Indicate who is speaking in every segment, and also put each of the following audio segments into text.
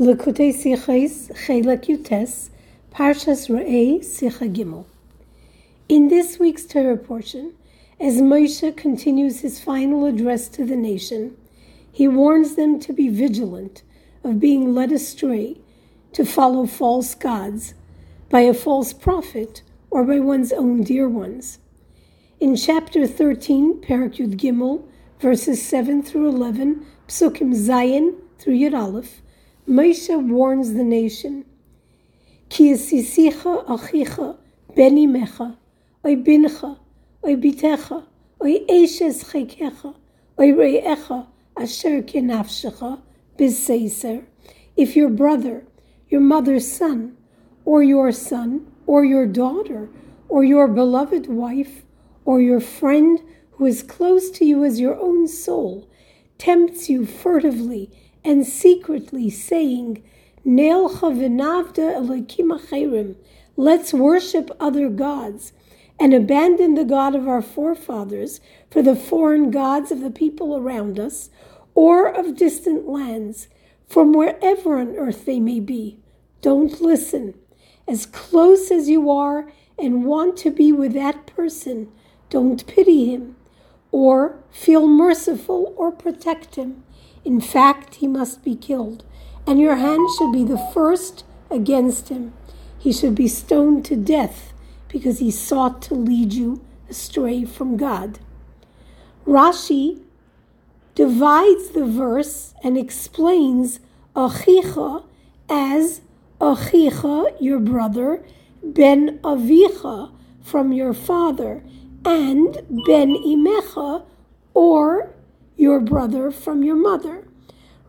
Speaker 1: Likutei Sichos Chelek Yutes Parshas Re'eh Sicha Gimel. In this week's Torah portion, as Moshe continues his final address to the nation, he warns them to be vigilant of being led astray to follow false gods by a false prophet or by one's own dear ones. In chapter 13, Parak Yud Gimel, verses 7 through 11, Psukim Zayin through Yud Aleph, Moshe warns the nation, Ki esisicha achicha ben imecha, oy bincha, oy bitecha, oy eshes chekecha, oy re'echa, asher kenafshecha, biseiser. If your brother, your mother's son, or your son, or your daughter, or your beloved wife, or your friend who is close to you as your own soul, tempts you furtively and secretly, saying, Let's worship other gods and abandon the God of our forefathers for the foreign gods of the people around us or of distant lands, from wherever on earth they may be. Don't listen. As close as you are and want to be with that person, don't pity him or feel merciful or protect him. In fact, he must be killed, and your hand should be the first against him. He should be stoned to death because he sought to lead you astray from God. Rashi divides the verse and explains Achicha as Achicha, your brother, Ben Avicha, from your father, and Ben Imecha, or your brother from your mother.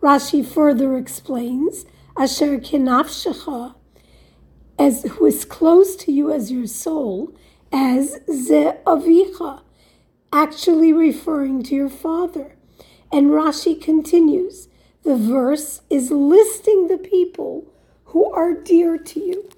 Speaker 1: Rashi further explains, Asher kinafshecha, as who is close to you as your soul, as ze avicha, actually referring to your father. And Rashi continues, the verse is listing the people who are dear to you.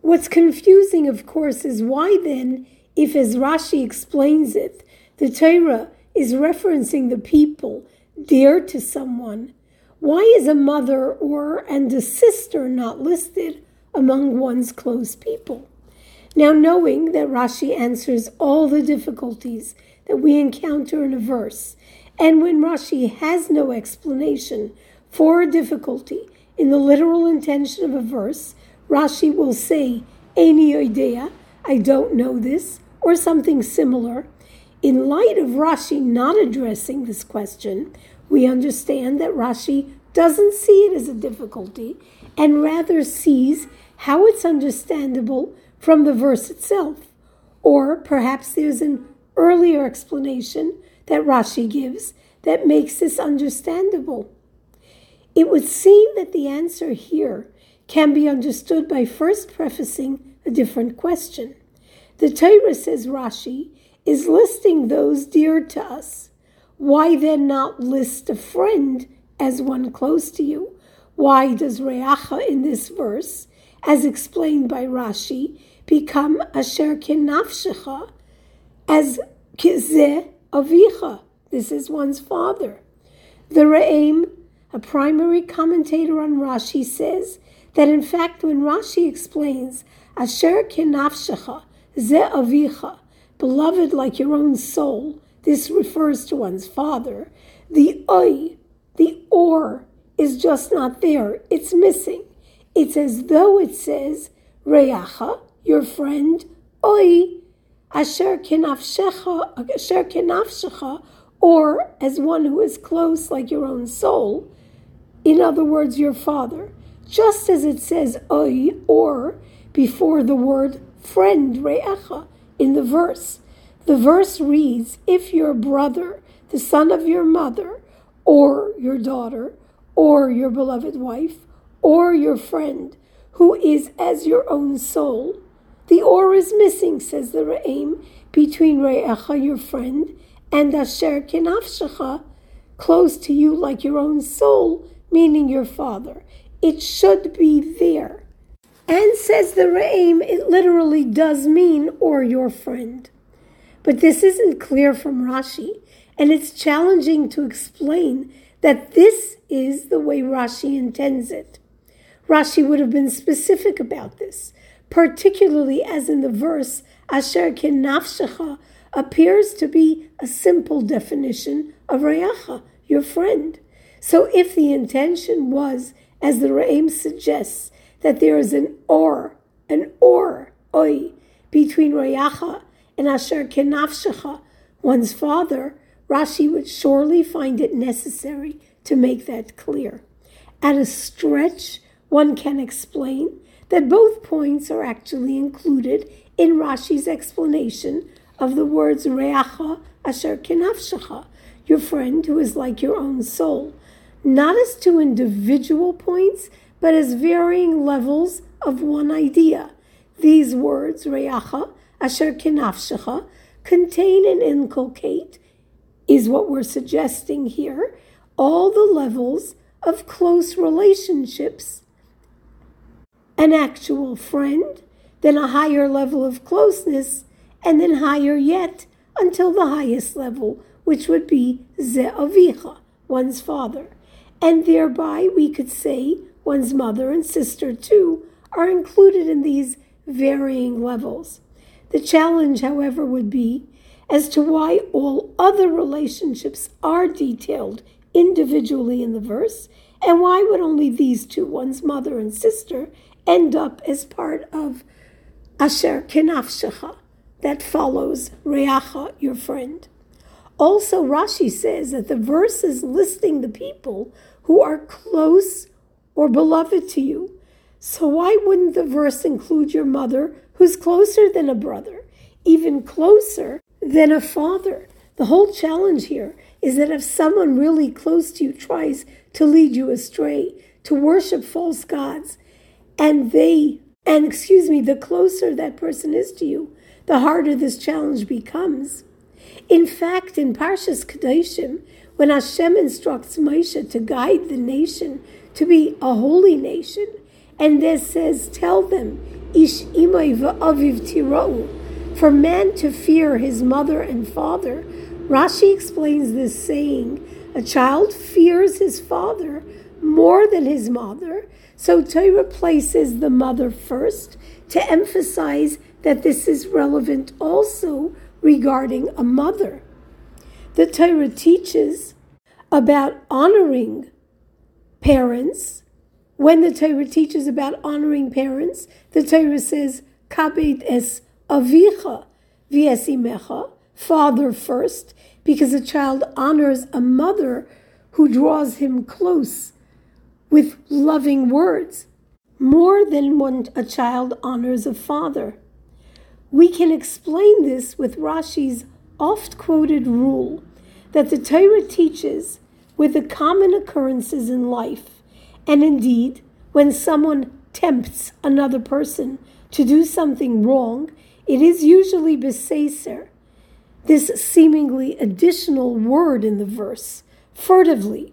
Speaker 1: What's confusing, of course, is why then, if as Rashi explains it, the Torah is referencing the people dear to someone, why is a mother or and a sister not listed among one's close people? Now, knowing that Rashi answers all the difficulties that we encounter in a verse, and when Rashi has no explanation for a difficulty in the literal intention of a verse, Rashi will say, Eini idea, I don't know this, or something similar, in light of Rashi not addressing this question, we understand that Rashi doesn't see it as a difficulty and rather sees how it's understandable from the verse itself. Or perhaps there's an earlier explanation that Rashi gives that makes this understandable. It would seem that the answer here can be understood by first prefacing a different question. The Torah says Rashi is listing those dear to us. Why then not list a friend as one close to you? Why does Reacha in this verse, as explained by Rashi, become Asher Kenafshecha as Kizeh Avicha? This is one's father. The Re'em, a primary commentator on Rashi, says that in fact when Rashi explains Asher Kenafshecha, Ze Avicha, beloved like your own soul, this refers to one's father, the oi, the or, is just not there. It's missing. It's as though it says, Reacha, your friend, oi, asher kenafshecha, asher or as one who is close like your own soul. In other words, your father. Just as it says oi, or, before the word friend, re'echa, in the verse. The verse reads If your brother, the son of your mother, or your daughter, or your beloved wife, or your friend, who is as your own soul, the or is missing, says the Re'em, between Re'echa, your friend, and Asher Kenafshecha, close to you like your own soul, meaning your father. It should be there. And says the Re'em, it literally does mean or your friend. But this isn't clear from Rashi, and it's challenging to explain that this is the way Rashi intends it. Rashi would have been specific about this, particularly as in the verse Asher Nafshecha appears to be a simple definition of Reacha, your friend. So if the intention was, as the Re'em suggests, that there is an or, an or, oi, between Reacha and Asher Kenafshecha, one's father, Rashi would surely find it necessary to make that clear. At a stretch, one can explain that both points are actually included in Rashi's explanation of the words Reacha Asher Kenafshecha, your friend who is like your own soul, not as two individual points, but as varying levels of one idea. These words, Reacha Asher Kenafshecha, contain and inculcate, is what we're suggesting here, all the levels of close relationships. An actual friend, then a higher level of closeness, and then higher yet until the highest level, which would be Ze'avicha, one's father. And thereby we could say one's mother and sister too are included in these varying levels. The challenge, however, would be as to why all other relationships are detailed individually in the verse, and why would only these two, one's mother and sister, end up as part of Asher Kenafshecha, that follows Reacha, your friend. Also, Rashi says that the verse is listing the people who are close or beloved to you. So, why wouldn't the verse include your mother, who's closer than a brother, even closer than a father? The whole challenge here is that if someone really close to you tries to lead you astray, to worship false gods, and they, and excuse me, the closer that person is to you, the harder this challenge becomes. In fact, in Parshas Kedoshim, when Hashem instructs Moshe to guide the nation to be a holy nation, and this says, Tell them, Ish imay va'aviv tirou, for man to fear his mother and father. Rashi explains this saying, A child fears his father more than his mother, so Torah places the mother first to emphasize that this is relevant also regarding a mother. The Torah teaches about honoring parents. When the Torah teaches about honoring parents, the Torah says, Kabed es avicha v'esimecha, father first, because a child honors a mother who draws him close with loving words more than when a child honors a father. We can explain this with Rashi's oft quoted rule that the Torah teaches with the common occurrences in life, and indeed, when someone tempts another person to do something wrong, it is usually beseser, this seemingly additional word in the verse, furtively.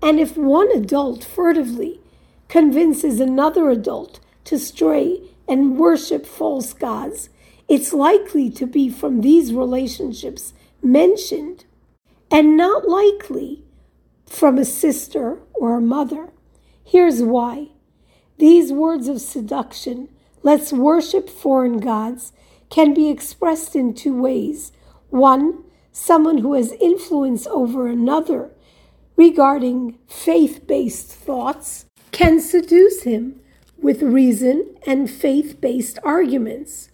Speaker 1: And if one adult furtively convinces another adult to stray and worship false gods, it's likely to be from these relationships mentioned and not likely from a sister or a mother. Here's why. These words of seduction, let's worship foreign gods, can be expressed in two ways. One, someone who has influence over another regarding faith based thoughts can seduce him with reason and faith based arguments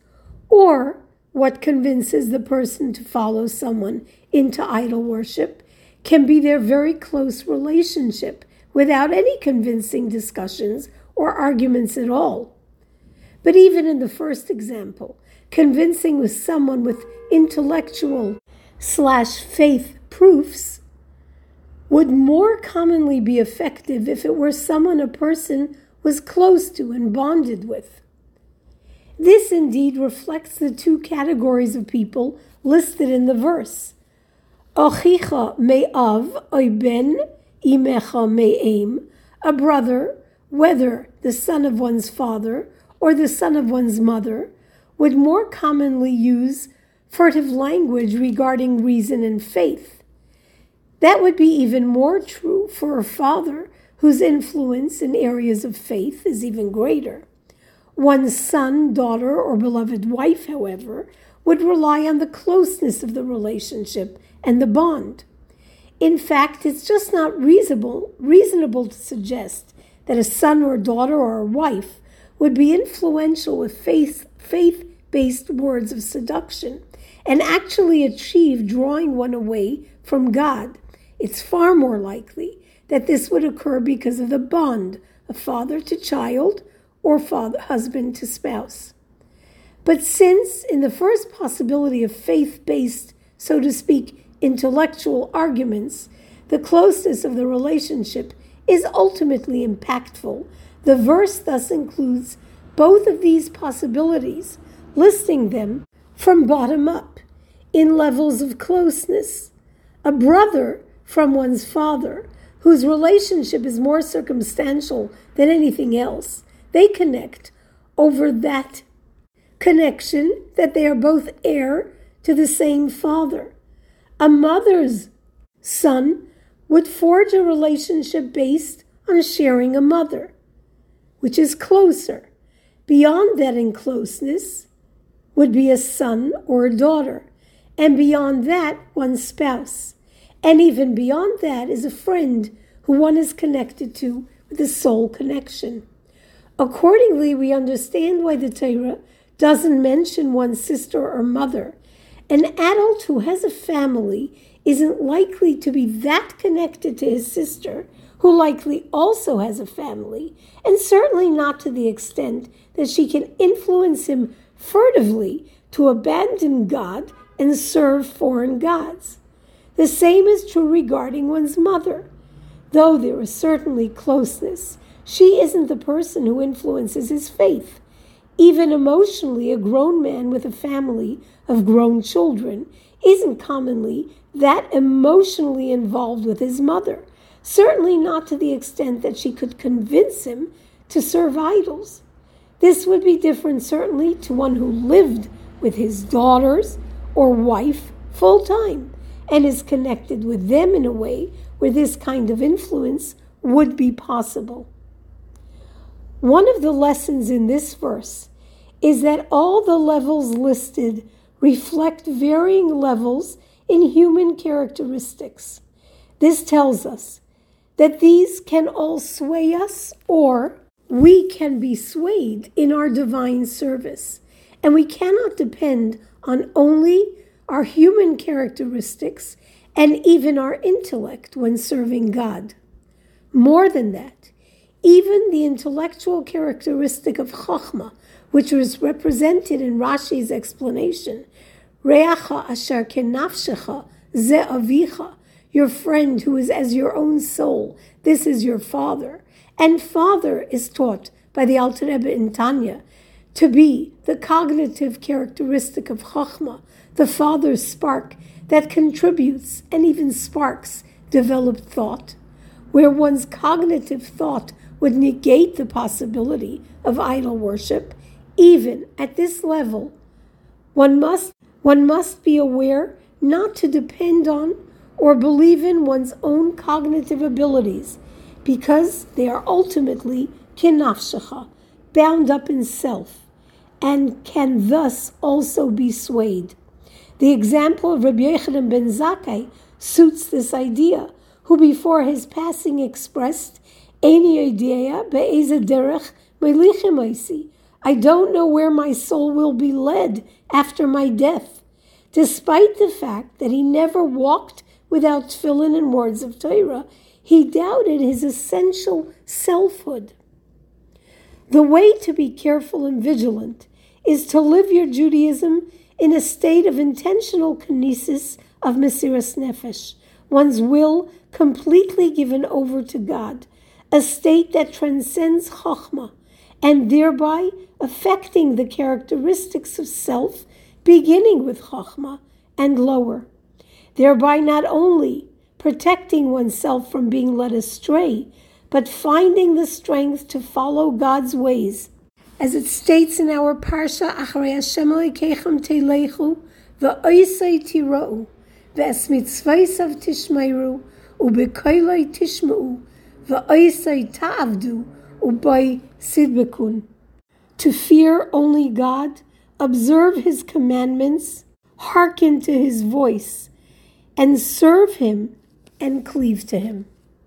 Speaker 1: or what convinces the person to follow someone into idol worship can be their very close relationship without any convincing discussions or arguments at all. But even in the first example, convincing with someone with intellectual slash faith proofs would more commonly be effective if it were someone a person was close to and bonded with. This indeed reflects the two categories of people listed in the verse. Ochicha me'av oiben imecha me'em, a brother, whether the son of one's father or the son of one's mother, would more commonly use furtive language regarding reason and faith. That would be even more true for a father whose influence in areas of faith is even greater. One's son, daughter, or beloved wife, however, would rely on the closeness of the relationship and the bond. In fact, it's just not reasonable, reasonable to suggest that a son or a daughter or a wife would be influential with faith faith based words of seduction and actually achieve drawing one away from God. It's far more likely that this would occur because of the bond of father to child or father, husband to spouse. But since, in the first possibility of faith based, so to speak, intellectual arguments, the closeness of the relationship is ultimately impactful, the verse thus includes both of these possibilities, listing them from bottom up in levels of closeness. A brother from one's father, whose relationship is more circumstantial than anything else, they connect over that connection that they are both heir to the same father. A mother's son would forge a relationship based on sharing a mother, which is closer. Beyond that in closeness would be a son or a daughter, and beyond that, one's spouse. And even beyond that is a friend who one is connected to with a soul connection. Accordingly, we understand why the Torah doesn't mention one's sister or mother. An adult who has a family isn't likely to be that connected to his sister, who likely also has a family, and certainly not to the extent that she can influence him furtively to abandon God and serve foreign gods. The same is true regarding one's mother. Though there is certainly closeness, she isn't the person who influences his faith. Even emotionally, a grown man with a family of grown children isn't commonly that emotionally involved with his mother, certainly not to the extent that she could convince him to serve idols. This would be different, certainly, to one who lived with his daughters or wife full time and is connected with them in a way where this kind of influence would be possible. One of the lessons in this verse is that all the levels listed reflect varying levels in human characteristics. This tells us that these can all sway us or we can be swayed in our divine service. And we cannot depend on only our human characteristics and even our intellect when serving God. More than that, even the intellectual characteristic of Chokhmah, which was represented in Rashi's explanation, Reacha asher kenafshecha ze avicha, your friend who is as your own soul, this is your father. And father is taught by the Alter Rebbe in Tanya to be the cognitive characteristic of Chokhmah, the father's spark that contributes and even sparks developed thought, where one's cognitive thought would negate the possibility of idol worship, even at this level, one must, one must be aware not to depend on or believe in one's own cognitive abilities because they are ultimately kinafshecha, bound up in self, and can thus also be swayed. The example of Rabbi Yochanan ben Zakkai suits this idea, who before his passing expressed I don't know where my soul will be led after my death, despite the fact that he never walked without tefillin and words of Torah. He doubted his essential selfhood. The way to be careful and vigilant is to live your Judaism in a state of intentional kinesis of Mesiras Nefesh, one's will completely given over to God, a state that transcends Chokhmah and thereby affecting the characteristics of self, beginning with Chokhmah and lower, thereby not only protecting oneself from being led astray, but finding the strength to follow God's ways. As it states in our Parsha, Acharei Hashem Elokeichem Teilechu, V'oisei Tira'u, V'es mitzvaysav tishmeiru, U'bekoiloi tishma'u, sidbekun. To fear only God, observe his commandments, hearken to his voice, and serve him and cleave to him.